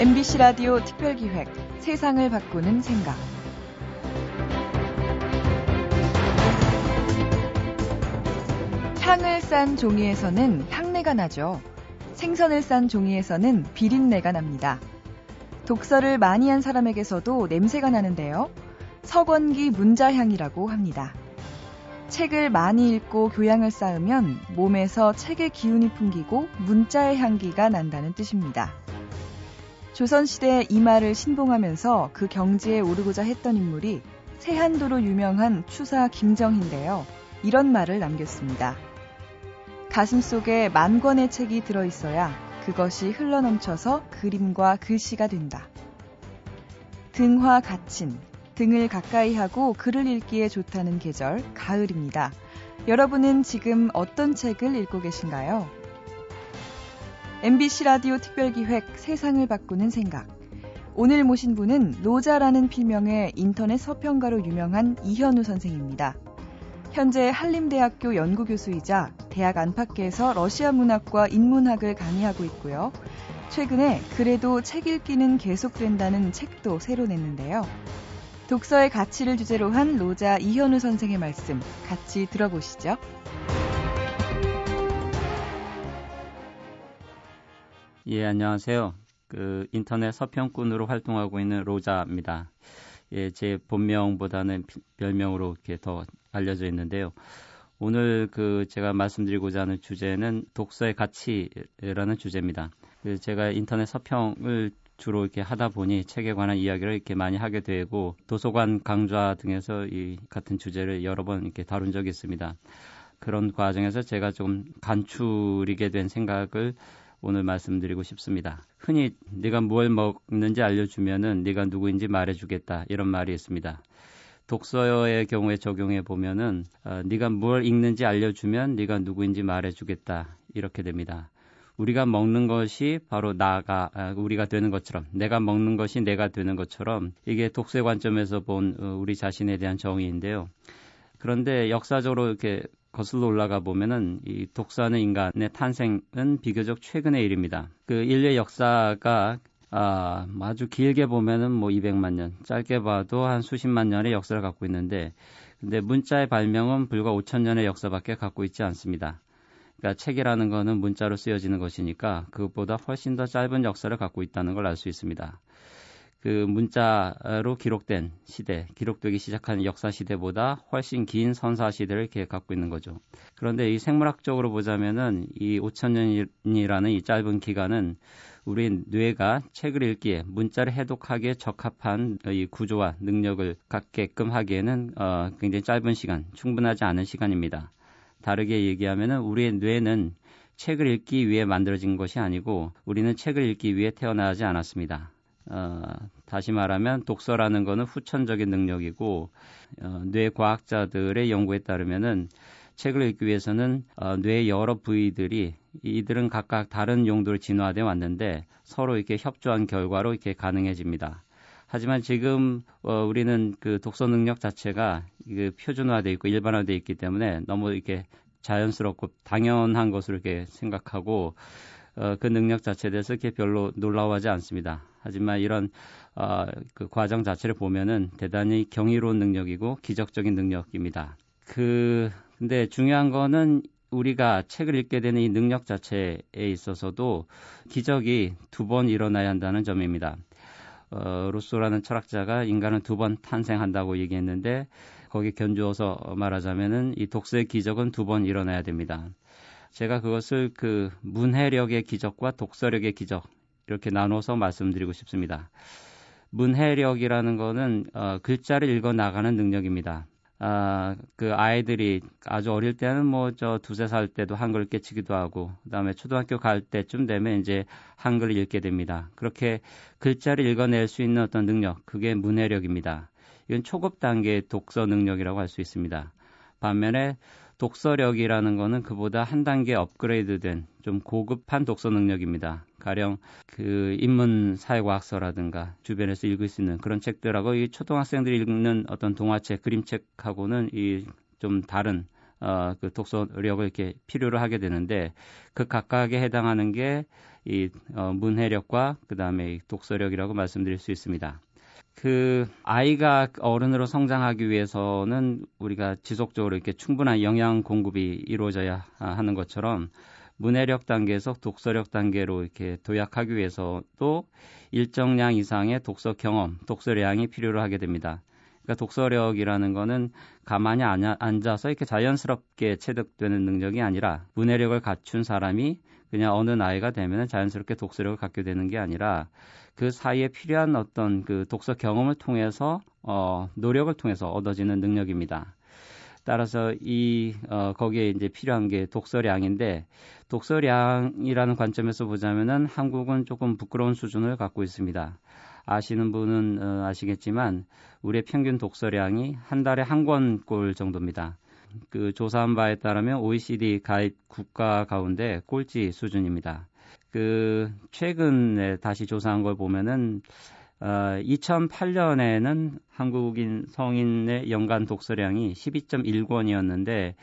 MBC 라디오 특별기획 세상을 바꾸는 생각. 향을 싼 종이에서는 향내가 나죠. 생선을 싼 종이에서는 비린내가 납니다. 독서를 많이 한 사람에게서도 냄새가 나는데요. 서권기 문자향이라고 합니다. 책을 많이 읽고 교양을 쌓으면 몸에서 책의 기운이 풍기고 문자의 향기가 난다는 뜻입니다. 조선시대 이말을 신봉하면서 그 경지에 오르고자 했던 인물이 세한도로 유명한 추사 김정희인데요. 이런 말을 남겼습니다. 가슴 속에 만 권의 책이 들어있어야 그것이 흘러넘쳐서 그림과 글씨가 된다. 등화 갇힌, 등을 가까이 하고 글을 읽기에 좋다는 계절, 가을입니다. 여러분은 지금 어떤 책을 읽고 계신가요? MBC 라디오 특별기획 세상을 바꾸는 생각. 오늘 모신 분은 로자라는 필명의 인터넷 서평가로 유명한 이현우 선생입니다. 현재 한림대학교 연구교수이자 대학 안팎에서 러시아 문학과 인문학을 강의하고 있고요. 최근에 그래도 책 읽기는 계속된다는 책도 새로 냈는데요. 독서의 가치를 주제로 한 로자 이현우 선생의 말씀 같이 들어보시죠. 예, 안녕하세요. 그 인터넷 서평꾼으로 활동하고 있는 로자입니다. 예, 제 본명보다는 별명으로 이렇게 더 알려져 있는데요. 오늘 그 제가 말씀드리고자 하는 주제는 독서의 가치라는 주제입니다. 그 제가 인터넷 서평을 주로 이렇게 하다 보니 책에 관한 이야기를 이렇게 많이 하게 되고 도서관 강좌 등에서 이 같은 주제를 여러 번 이렇게 다룬 적이 있습니다. 그런 과정에서 제가 좀 간추리게 된 생각을 오늘 말씀드리고 싶습니다. 흔히 네가 뭘 먹는지 알려주면은 네가 누구인지 말해주겠다 이런 말이 있습니다. 독서의 경우에 적용해 보면은 어, 네가 뭘 읽는지 알려주면 네가 누구인지 말해주겠다 이렇게 됩니다. 우리가 먹는 것이 바로 나가 아, 우리가 되는 것처럼 내가 먹는 것이 내가 되는 것처럼 이게 독서의 관점에서 본 어, 우리 자신에 대한 정의인데요. 그런데 역사적으로 이렇게 거슬러 올라가 보면은 이 독서하는 인간의 탄생은 비교적 최근의 일입니다. 그 인류의 역사가 아, 아주 길게 보면은 뭐 200만 년, 짧게 봐도 한 수십만 년의 역사를 갖고 있는데, 근데 문자의 발명은 불과 5천 년의 역사밖에 갖고 있지 않습니다. 그러니까 책이라는 거는 문자로 쓰여지는 것이니까 그것보다 훨씬 더 짧은 역사를 갖고 있다는 걸 알 수 있습니다. 그 문자로 기록된 시대, 기록되기 시작한 역사 시대보다 훨씬 긴 선사 시대를 이렇게 갖고 있는 거죠. 그런데 이 생물학적으로 보자면은 이 5천 년이라는 이 짧은 기간은 우리 뇌가 책을 읽기에 문자를 해독하기에 적합한 이 구조와 능력을 갖게끔 하기에는 어, 굉장히 짧은 시간, 충분하지 않은 시간입니다. 다르게 얘기하면은 우리의 뇌는 책을 읽기 위해 만들어진 것이 아니고 우리는 책을 읽기 위해 태어나지 않았습니다. 어, 다시 말하면 독서라는 것은 후천적인 능력이고 어, 뇌 과학자들의 연구에 따르면은 책을 읽기 위해서는 어, 뇌의 여러 부위들이 이들은 각각 다른 용도로 진화되어 왔는데 서로 이렇게 협조한 결과로 이렇게 가능해집니다. 하지만 지금 어, 우리는 그 독서 능력 자체가 그 표준화돼 있고 일반화돼 있기 때문에 너무 이렇게 자연스럽고 당연한 것으로 이렇게 생각하고 어, 그 능력 자체에 대해서 이렇게 별로 놀라워하지 않습니다. 하지만 이런 어, 그 과정 자체를 보면은 대단히 경이로운 능력이고 기적적인 능력입니다. 그 근데 중요한 거는 우리가 책을 읽게 되는 이 능력 자체에 있어서도 기적이 두 번 일어나야 한다는 점입니다. 어, 루소라는 철학자가 인간은 두 번 탄생한다고 얘기했는데 거기 견주어서 말하자면은 이 독서의 기적은 두 번 일어나야 됩니다. 제가 그것을 그 문해력의 기적과 독서력의 기적 이렇게 나눠서 말씀드리고 싶습니다. 문해력이라는 거는 어, 글자를 읽어 나가는 능력입니다. 아, 그 아이들이 아주 어릴 때는 뭐 저 두세 살 때도 한글 깨치기도 하고 그다음에 초등학교 갈 때쯤 되면 이제 한글을 읽게 됩니다. 그렇게 글자를 읽어낼 수 있는 어떤 능력, 그게 문해력입니다. 이건 초급 단계의 독서 능력이라고 할 수 있습니다. 반면에 독서력이라는 거는 그보다 한 단계 업그레이드된 좀 고급한 독서 능력입니다. 가령 그 인문 사회과학서라든가 주변에서 읽을 수 있는 그런 책들하고 이 초등학생들이 읽는 어떤 동화책, 그림책하고는 이 좀 다른 어, 그 독서력을 이렇게 필요로 하게 되는데 그 각각에 해당하는 게이 어, 문해력과 그 다음에 독서력이라고 말씀드릴 수 있습니다. 그 아이가 어른으로 성장하기 위해서는 우리가 지속적으로 이렇게 충분한 영양 공급이 이루어져야 하는 것처럼 문해력 단계에서 독서력 단계로 이렇게 도약하기 위해서도 일정량 이상의 독서 경험, 독서량이 필요로 하게 됩니다. 그러니까 독서력이라는 거는 가만히 앉아서 이렇게 자연스럽게 체득되는 능력이 아니라 문해력을 갖춘 사람이 그냥 어느 나이가 되면 자연스럽게 독서력을 갖게 되는 게 아니라 그 사이에 필요한 어떤 그 독서 경험을 통해서 어, 노력을 통해서 얻어지는 능력입니다. 따라서 이 어, 거기에 이제 필요한 게 독서량인데 독서량이라는 관점에서 보자면은 한국은 조금 부끄러운 수준을 갖고 있습니다. 아시는 분은 어, 아시겠지만 우리의 평균 독서량이 한 달에 한 권꼴 정도입니다. 그 조사한 바에 따르면 OECD 가입 국가 가운데 꼴찌 수준입니다. 그 최근에 다시 조사한 걸 보면은 어, 2008년에는 한국인 성인의 연간 독서량이 12.1권이었는데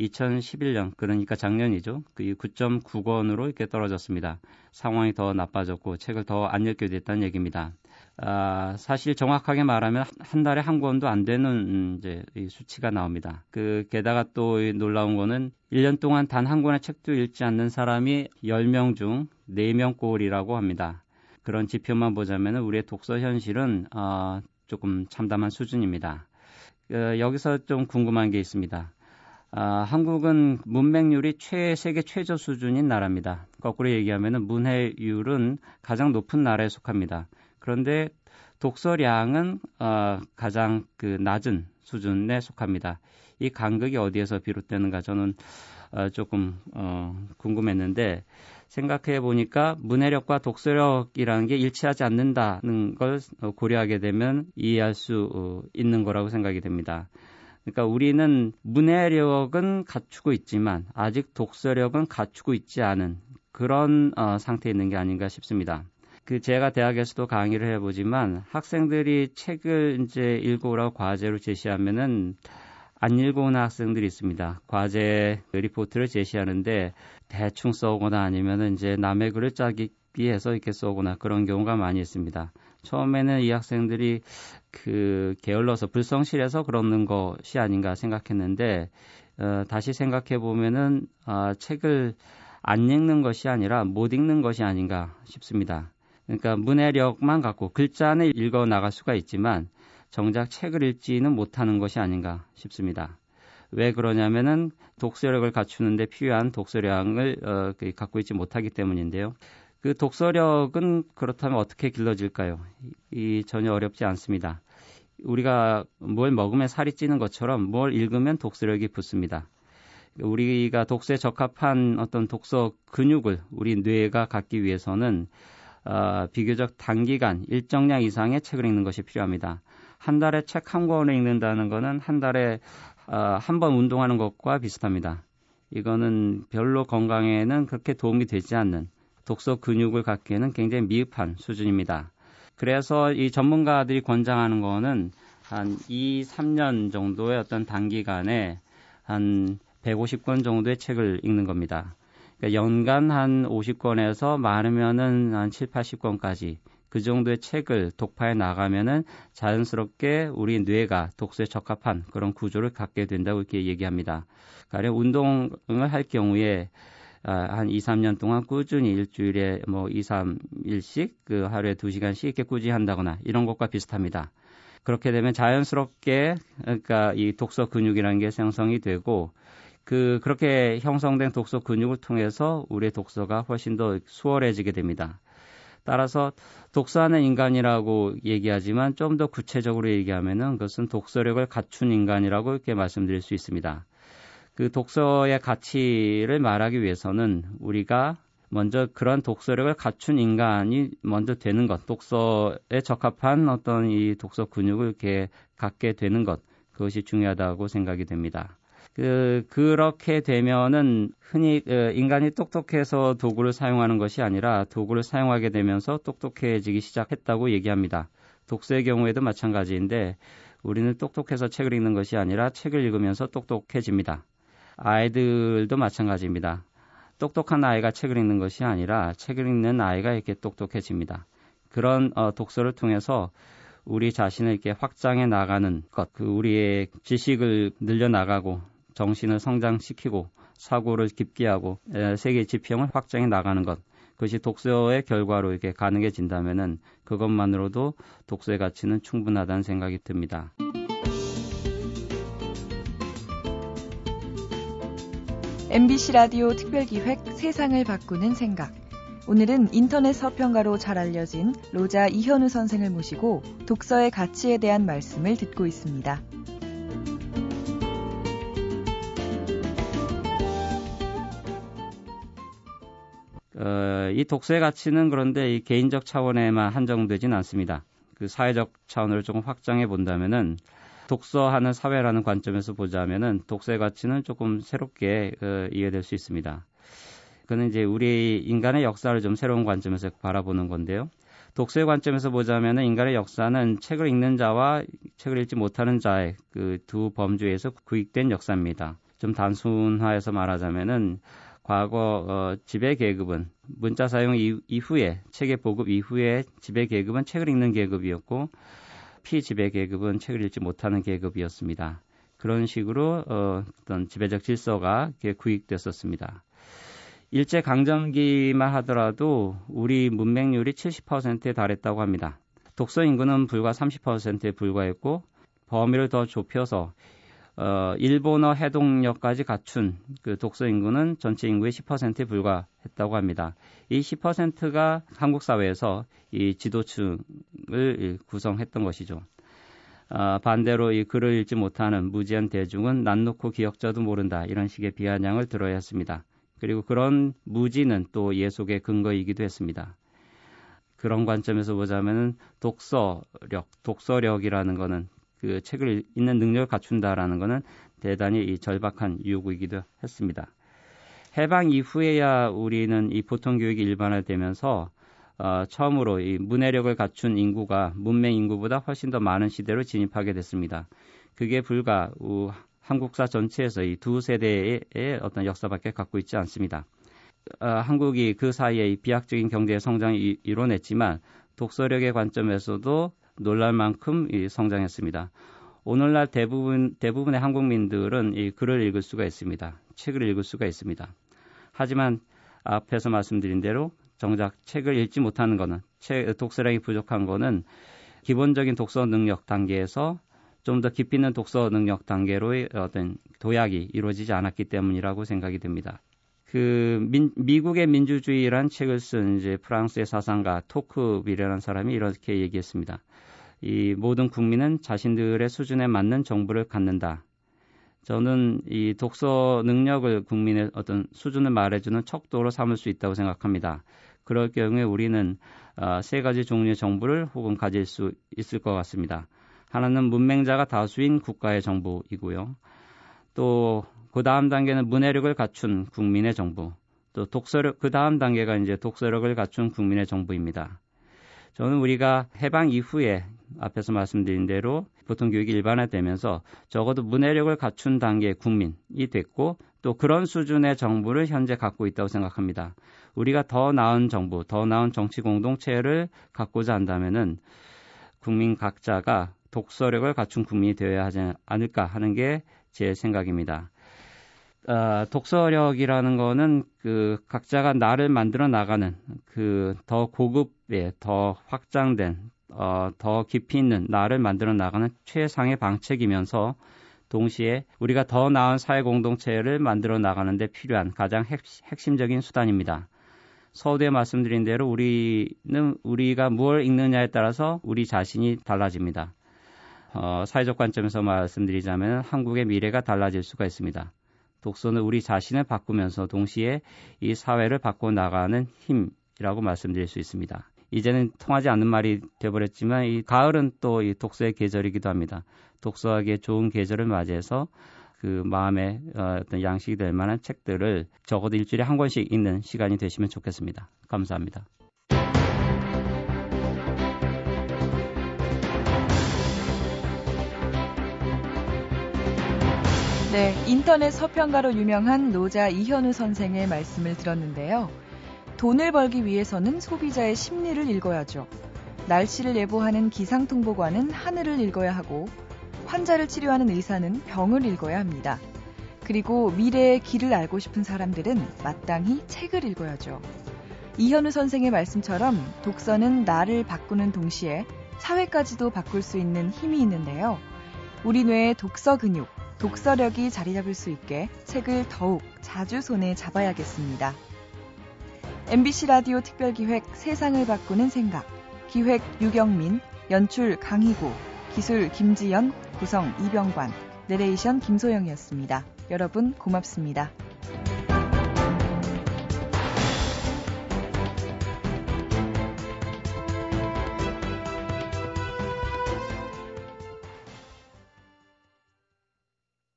2011년 그러니까 작년이죠. 그 9.9권으로 이렇게 떨어졌습니다. 상황이 더 나빠졌고 책을 더 안 읽게 됐다는 얘기입니다. 아, 사실 정확하게 말하면 한 달에 한 권도 안 되는 음, 이제 이 수치가 나옵니다. 그 게다가 또 놀라운 거는 1년 동안 단 한 권의 책도 읽지 않는 사람이 10명 중 4명 꼴이라고 합니다. 그런 지표만 보자면 우리의 독서 현실은 어, 조금 참담한 수준입니다. 어, 여기서 좀 궁금한 게 있습니다. 아, 한국은 문맹률이 최, 세계 최저 수준인 나라입니다. 거꾸로 얘기하면 문해율은 가장 높은 나라에 속합니다. 그런데 독서량은 어, 가장 그 낮은 수준에 속합니다. 이 간극이 어디에서 비롯되는가 저는 어, 조금 어, 궁금했는데 생각해 보니까 문해력과 독서력이라는 게 일치하지 않는다는 걸 고려하게 되면 이해할 수 어, 있는 거라고 생각이 됩니다. 그러니까 우리는 문해력은 갖추고 있지만 아직 독서력은 갖추고 있지 않은 그런 어, 상태에 있는 게 아닌가 싶습니다. 그 제가 대학에서도 강의를 해보지만 학생들이 책을 이제 읽어오라고 과제로 제시하면은 안 읽어오는 학생들이 있습니다. 과제 리포트를 제시하는데 대충 써오거나 아니면은 이제 남의 글을 짜기 위해서 이렇게 써오거나 그런 경우가 많이 있습니다. 처음에는 이 학생들이 그 게을러서 불성실해서 그러는 것이 아닌가 생각했는데 어, 다시 생각해 보면은 아, 책을 안 읽는 것이 아니라 못 읽는 것이 아닌가 싶습니다. 그러니까 문해력만 갖고 글자는 읽어 나갈 수가 있지만 정작 책을 읽지는 못하는 것이 아닌가 싶습니다. 왜 그러냐면은 독서력을 갖추는데 필요한 독서량을 어, 그 갖고 있지 못하기 때문인데요. 그 독서력은 그렇다면 어떻게 길러질까요? 이 전혀 어렵지 않습니다. 우리가 뭘 먹으면 살이 찌는 것처럼 뭘 읽으면 독서력이 붙습니다. 우리가 독서에 적합한 어떤 독서 근육을 우리 뇌가 갖기 위해서는 어, 비교적 단기간 일정량 이상의 책을 읽는 것이 필요합니다. 한 달에 책 한 권을 읽는다는 것은 한 달에 어, 한 번 운동하는 것과 비슷합니다. 이거는 별로 건강에는 그렇게 도움이 되지 않는 독서 근육을 갖기에는 굉장히 미흡한 수준입니다. 그래서 이 전문가들이 권장하는 거는 한 2, 3년 정도의 어떤 단기간에 한 150권 정도의 책을 읽는 겁니다. 그러니까 연간 한 50권에서 많으면은 한 7, 80권까지 그 정도의 책을 독파해 나가면은 자연스럽게 우리 뇌가 독서에 적합한 그런 구조를 갖게 된다고 이렇게 얘기합니다. 가령 운동을 할 경우에 아, 한 2, 3년 동안 꾸준히 일주일에 뭐 2, 3일씩 그 하루에 2시간씩 이렇게 꾸준히 한다거나 이런 것과 비슷합니다. 그렇게 되면 자연스럽게 그러니까 이 독서 근육이라는 게 생성이 되고 그 그렇게 형성된 독서 근육을 통해서 우리의 독서가 훨씬 더 수월해지게 됩니다. 따라서 독서하는 인간이라고 얘기하지만 좀 더 구체적으로 얘기하면은 그것은 독서력을 갖춘 인간이라고 이렇게 말씀드릴 수 있습니다. 그 독서의 가치를 말하기 위해서는 우리가 먼저 그런 독서력을 갖춘 인간이 먼저 되는 것, 독서에 적합한 어떤 이 독서 근육을 이렇게 갖게 되는 것, 그것이 중요하다고 생각이 됩니다. 그, 그렇게 되면은 흔히 어, 인간이 똑똑해서 도구를 사용하는 것이 아니라 도구를 사용하게 되면서 똑똑해지기 시작했다고 얘기합니다. 독서의 경우에도 마찬가지인데 우리는 똑똑해서 책을 읽는 것이 아니라 책을 읽으면서 똑똑해집니다. 아이들도 마찬가지입니다. 똑똑한 아이가 책을 읽는 것이 아니라 책을 읽는 아이가 이렇게 똑똑해집니다. 그런 어, 독서를 통해서 우리 자신을 이렇게 확장해 나가는 것, 그 우리의 지식을 늘려 나가고 정신을 성장시키고 사고를 깊게 하고 세계 지평을 확장해 나가는 것. 그것이 독서의 결과로 이렇게 가능해진다면은 그것만으로도 독서의 가치는 충분하다는 생각이 듭니다. MBC 라디오 특별기획 세상을 바꾸는 생각. 오늘은 인터넷 서평가로 잘 알려진 로자 이현우 선생을 모시고 독서의 가치에 대한 말씀을 듣고 있습니다. 어, 이 독서의 가치는 그런데 이 개인적 차원에만 한정되진 않습니다. 그 사회적 차원으로 조금 확장해 본다면은 독서하는 사회라는 관점에서 보자면은 독서의 가치는 조금 새롭게 어, 이해될 수 있습니다. 그는 이제 우리 인간의 역사를 좀 새로운 관점에서 바라보는 건데요. 독서의 관점에서 보자면은 인간의 역사는 책을 읽는 자와 책을 읽지 못하는 자의 그 두 범주에서 구익된 역사입니다. 좀 단순화해서 말하자면은 과거 어, 지배 계급은 문자 사용 이후에 책의 보급 이후에 지배 계급은 책을 읽는 계급이었고 피지배 계급은 책을 읽지 못하는 계급이었습니다. 그런 식으로 어, 어떤 지배적 질서가 구익됐었습니다. 일제 강점기만 하더라도 우리 문맹률이 70%에 달했다고 합니다. 독서 인구는 불과 30%에 불과했고 범위를 더 좁혀서 어, 일본어 해독력까지 갖춘 그 독서 인구는 전체 인구의 10%에 불과했다고 합니다. 이 10%가 한국 사회에서 이 지도층을 구성했던 것이죠. 어, 반대로 이 글을 읽지 못하는 무지한 대중은 난 놓고 기억자도 모른다 이런 식의 비아냥을 들어야 했습니다. 그리고 그런 무지는 또 예속의 근거이기도 했습니다. 그런 관점에서 보자면은 독서력, 독서력이라는 거는 그 책을 읽는 능력을 갖춘다라는 것은 대단히 이 절박한 요구이기도 했습니다. 해방 이후에야 우리는 이 보통 교육이 일반화되면서 어, 처음으로 이 문해력을 갖춘 인구가 문맹 인구보다 훨씬 더 많은 시대로 진입하게 됐습니다. 그게 불과 우, 한국사 전체에서 이 두 세대의 어떤 역사밖에 갖고 있지 않습니다. 어, 한국이 그 사이에 이 비약적인 경제 성장이 이뤄냈지만 독서력의 관점에서도 놀랄 만큼 성장했습니다. 오늘날 대부분 대부분의 한국민들은 이 글을 읽을 수가 있습니다. 책을 읽을 수가 있습니다. 하지만 앞에서 말씀드린 대로 정작 책을 읽지 못하는 것은 책, 독서량이 부족한 것은 기본적인 독서 능력 단계에서 좀 더 깊이 있는 독서 능력 단계로의 어떤 도약이 이루어지지 않았기 때문이라고 생각이 됩니다. 그 민, 미국의 민주주의란 책을 쓴 이제 프랑스의 사상가 토크비레라는 사람이 이렇게 얘기했습니다. 이 모든 국민은 자신들의 수준에 맞는 정보를 갖는다. 저는 이 독서 능력을 국민의 어떤 수준을 말해주는 척도로 삼을 수 있다고 생각합니다. 그럴 경우에 우리는 어, 세 가지 종류의 정보를 혹은 가질 수 있을 것 같습니다. 하나는 문맹자가 다수인 국가의 정보이고요. 또 그 다음 단계는 문해력을 갖춘 국민의 정보. 또 독서력 그 다음 단계가 이제 독서력을 갖춘 국민의 정보입니다. 저는 우리가 해방 이후에 앞에서 말씀드린 대로 보통 교육이 일반화되면서 적어도 문해력을 갖춘 단계의 국민이 됐고 또 그런 수준의 정부를 현재 갖고 있다고 생각합니다. 우리가 더 나은 정부, 더 나은 정치 공동체를 갖고자 한다면은 국민 각자가 독서력을 갖춘 국민이 되어야 하지 않을까 하는 게 제 생각입니다. 어, 독서력이라는 거는 그 각자가 나를 만들어 나가는 그 더 고급의 더 확장된 어, 더 깊이 있는 나를 만들어 나가는 최상의 방책이면서 동시에 우리가 더 나은 사회 공동체를 만들어 나가는데 필요한 가장 핵, 핵심적인 수단입니다. 서두에 말씀드린 대로 우리는 우리가 무엇을 읽느냐에 따라서 우리 자신이 달라집니다. 어, 사회적 관점에서 말씀드리자면 한국의 미래가 달라질 수가 있습니다. 독서는 우리 자신을 바꾸면서 동시에 이 사회를 바꿔 나가는 힘이라고 말씀드릴 수 있습니다. 이제는 통하지 않는 말이 되어버렸지만 이 가을은 또 이 독서의 계절이기도 합니다. 독서하기에 좋은 계절을 맞이해서 그 마음에 어, 어떤 양식이 될 만한 책들을 적어도 일주일에 한 권씩 읽는 시간이 되시면 좋겠습니다. 감사합니다. 네, 인터넷 서평가로 유명한 노자 이현우 선생의 말씀을 들었는데요. 돈을 벌기 위해서는 소비자의 심리를 읽어야죠. 날씨를 예보하는 기상통보관은 하늘을 읽어야 하고 환자를 치료하는 의사는 병을 읽어야 합니다. 그리고 미래의 길을 알고 싶은 사람들은 마땅히 책을 읽어야죠. 이현우 선생의 말씀처럼 독서는 나를 바꾸는 동시에 사회까지도 바꿀 수 있는 힘이 있는데요. 우리 뇌의 독서 근육, 독서력이 자리 잡을 수 있게 책을 더욱 자주 손에 잡아야겠습니다. MBC 라디오 특별기획 세상을 바꾸는 생각. 기획 유경민, 연출 강희구, 기술 김지연, 구성 이병관, 내레이션 김소영이었습니다. 여러분 고맙습니다.